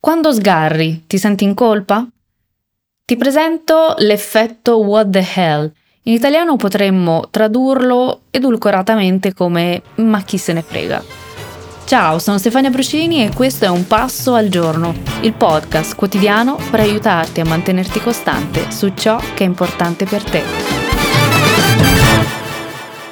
Quando sgarri, ti senti in colpa? Ti presento l'effetto what the hell. In italiano potremmo tradurlo edulcoratamente come ma chi se ne frega. Ciao, sono Stefania Brucini e questo è Un Passo al Giorno, il podcast quotidiano per aiutarti a mantenerti costante su ciò che è importante per te.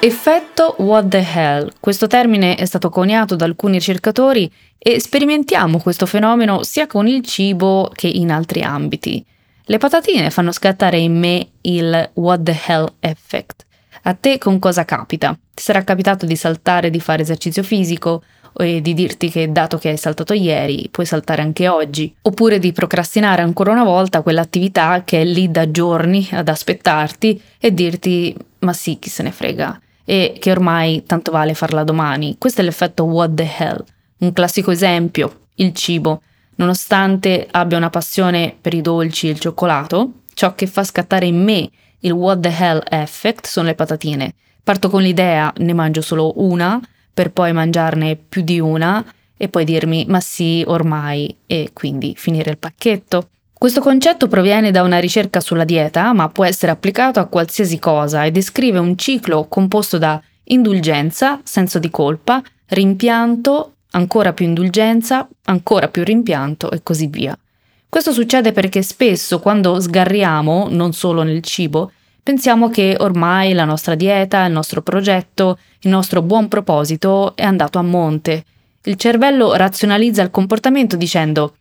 Effetto what the hell. Questo termine è stato coniato da alcuni ricercatori e sperimentiamo questo fenomeno sia con il cibo che in altri ambiti. Le patatine fanno scattare in me il what the hell effect. A te con cosa capita? Ti sarà capitato di saltare, di fare esercizio fisico e di dirti che dato che hai saltato ieri puoi saltare anche oggi, oppure di procrastinare ancora una volta quell'attività che è lì da giorni ad aspettarti e dirti ma sì, chi se ne frega e che ormai tanto vale farla domani. Questo è l'effetto what the hell. Un classico esempio, il cibo. Nonostante abbia una passione per i dolci e il cioccolato, ciò che fa scattare in me il what the hell effect sono le patatine. Parto con l'idea ne mangio solo una, per poi mangiarne più di una e poi dirmi ma sì, ormai, e quindi finire il pacchetto. Questo concetto proviene da una ricerca sulla dieta, ma può essere applicato a qualsiasi cosa e descrive un ciclo composto da indulgenza, senso di colpa, rimpianto, ancora più indulgenza, ancora più rimpianto e così via. Questo succede perché spesso quando sgarriamo, non solo nel cibo, pensiamo che ormai la nostra dieta, il nostro progetto, il nostro buon proposito è andato a monte. Il cervello razionalizza il comportamento dicendo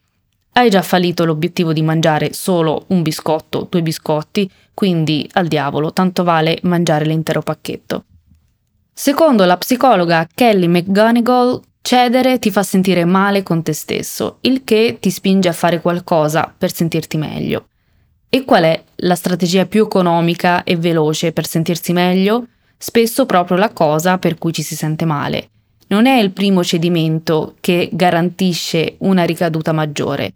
hai già fallito l'obiettivo di mangiare solo un biscotto, due biscotti, quindi al diavolo, tanto vale mangiare l'intero pacchetto. Secondo la psicologa Kelly McGonigal, cedere ti fa sentire male con te stesso, il che ti spinge a fare qualcosa per sentirti meglio. E qual è la strategia più economica e veloce per sentirsi meglio? Spesso proprio la cosa per cui ci si sente male. Non è il primo cedimento che garantisce una ricaduta maggiore,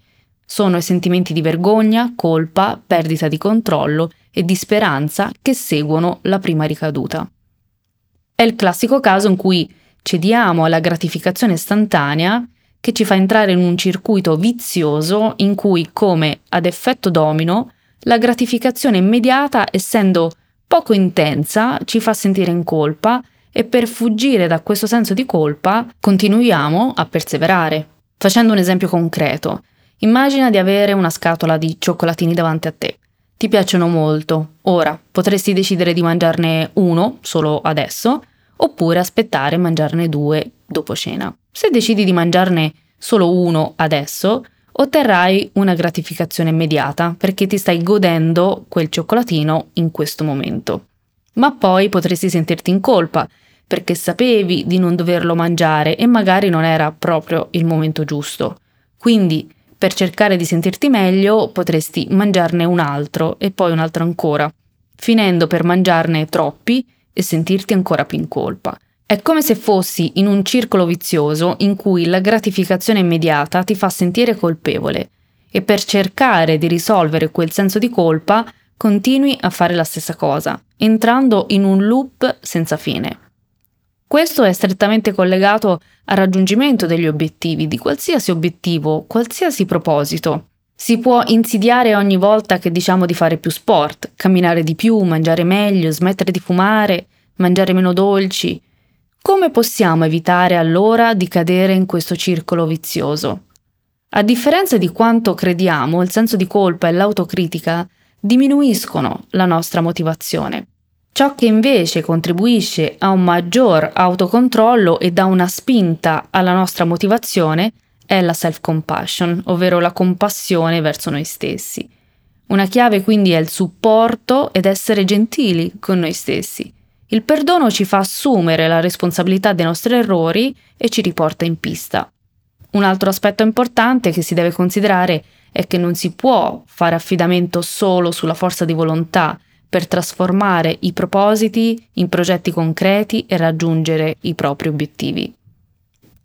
sono i sentimenti di vergogna, colpa, perdita di controllo e di speranza che seguono la prima ricaduta. È il classico caso in cui cediamo alla gratificazione istantanea che ci fa entrare in un circuito vizioso in cui, come ad effetto domino, la gratificazione immediata, essendo poco intensa, ci fa sentire in colpa e per fuggire da questo senso di colpa continuiamo a perseverare. Facendo un esempio concreto, Immagina di avere una scatola di cioccolatini davanti a te. Ti piacciono molto. Ora, potresti decidere di mangiarne uno solo adesso, oppure aspettare e mangiarne due dopo cena. Se decidi di mangiarne solo uno adesso, otterrai una gratificazione immediata perché ti stai godendo quel cioccolatino in questo momento. Ma poi potresti sentirti in colpa perché sapevi di non doverlo mangiare e magari non era proprio il momento giusto. Quindi per cercare di sentirti meglio potresti mangiarne un altro e poi un altro ancora, finendo per mangiarne troppi e sentirti ancora più in colpa. È come se fossi in un circolo vizioso in cui la gratificazione immediata ti fa sentire colpevole e per cercare di risolvere quel senso di colpa continui a fare la stessa cosa, entrando in un loop senza fine. Questo è strettamente collegato al raggiungimento degli obiettivi, di qualsiasi obiettivo, qualsiasi proposito. Si può insidiare ogni volta che diciamo di fare più sport, camminare di più, mangiare meglio, smettere di fumare, mangiare meno dolci. Come possiamo evitare allora di cadere in questo circolo vizioso? A differenza di quanto crediamo, il senso di colpa e l'autocritica diminuiscono la nostra motivazione. Ciò che invece contribuisce a un maggior autocontrollo e dà una spinta alla nostra motivazione è la self-compassion, ovvero la compassione verso noi stessi. Una chiave quindi è il supporto ed essere gentili con noi stessi. Il perdono ci fa assumere la responsabilità dei nostri errori e ci riporta in pista. Un altro aspetto importante che si deve considerare è che non si può fare affidamento solo sulla forza di volontà per trasformare i propositi in progetti concreti e raggiungere i propri obiettivi.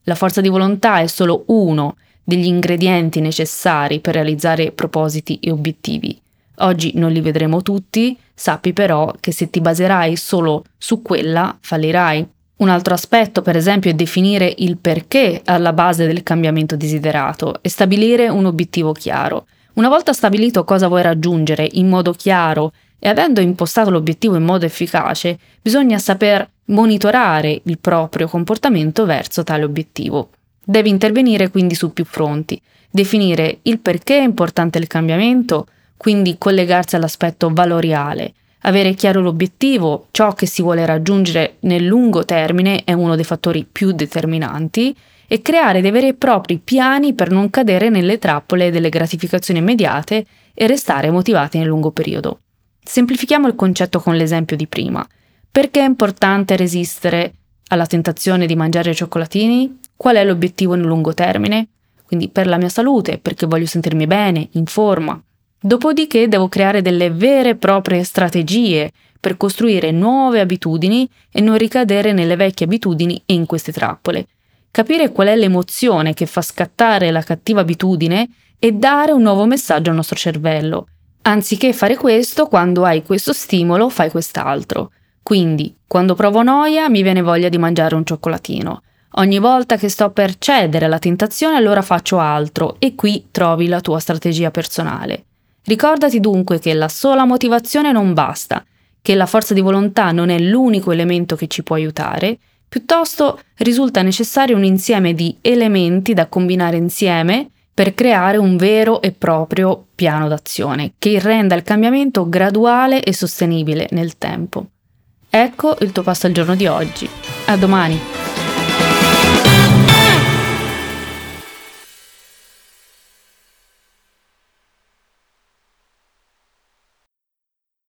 La forza di volontà è solo uno degli ingredienti necessari per realizzare propositi e obiettivi. Oggi non li vedremo tutti, sappi però che se ti baserai solo su quella, fallirai. Un altro aspetto, per esempio, è definire il perché alla base del cambiamento desiderato e stabilire un obiettivo chiaro. Una volta stabilito cosa vuoi raggiungere in modo chiaro e avendo impostato l'obiettivo in modo efficace, bisogna saper monitorare il proprio comportamento verso tale obiettivo. Devi intervenire quindi su più fronti, definire il perché è importante il cambiamento, quindi collegarsi all'aspetto valoriale, avere chiaro l'obiettivo, ciò che si vuole raggiungere nel lungo termine è uno dei fattori più determinanti e creare dei veri e propri piani per non cadere nelle trappole delle gratificazioni immediate e restare motivati nel lungo periodo. Semplifichiamo il concetto con l'esempio di prima. Perché è importante resistere alla tentazione di mangiare cioccolatini? Qual è l'obiettivo nel lungo termine? Quindi per la mia salute, perché voglio sentirmi bene, in forma, Dopodiché devo creare delle vere e proprie strategie per costruire nuove abitudini e non ricadere nelle vecchie abitudini e in queste trappole. Capire qual è l'emozione che fa scattare la cattiva abitudine e dare un nuovo messaggio al nostro cervello. Anziché fare questo, quando hai questo stimolo, fai quest'altro. Quindi, quando provo noia, mi viene voglia di mangiare un cioccolatino. Ogni volta che sto per cedere alla tentazione, allora faccio altro e qui trovi la tua strategia personale. Ricordati dunque che la sola motivazione non basta, che la forza di volontà non è l'unico elemento che ci può aiutare, piuttosto risulta necessario un insieme di elementi da combinare insieme per creare un vero e proprio piano d'azione che renda il cambiamento graduale e sostenibile nel tempo. Ecco il tuo passo al giorno di oggi. A domani!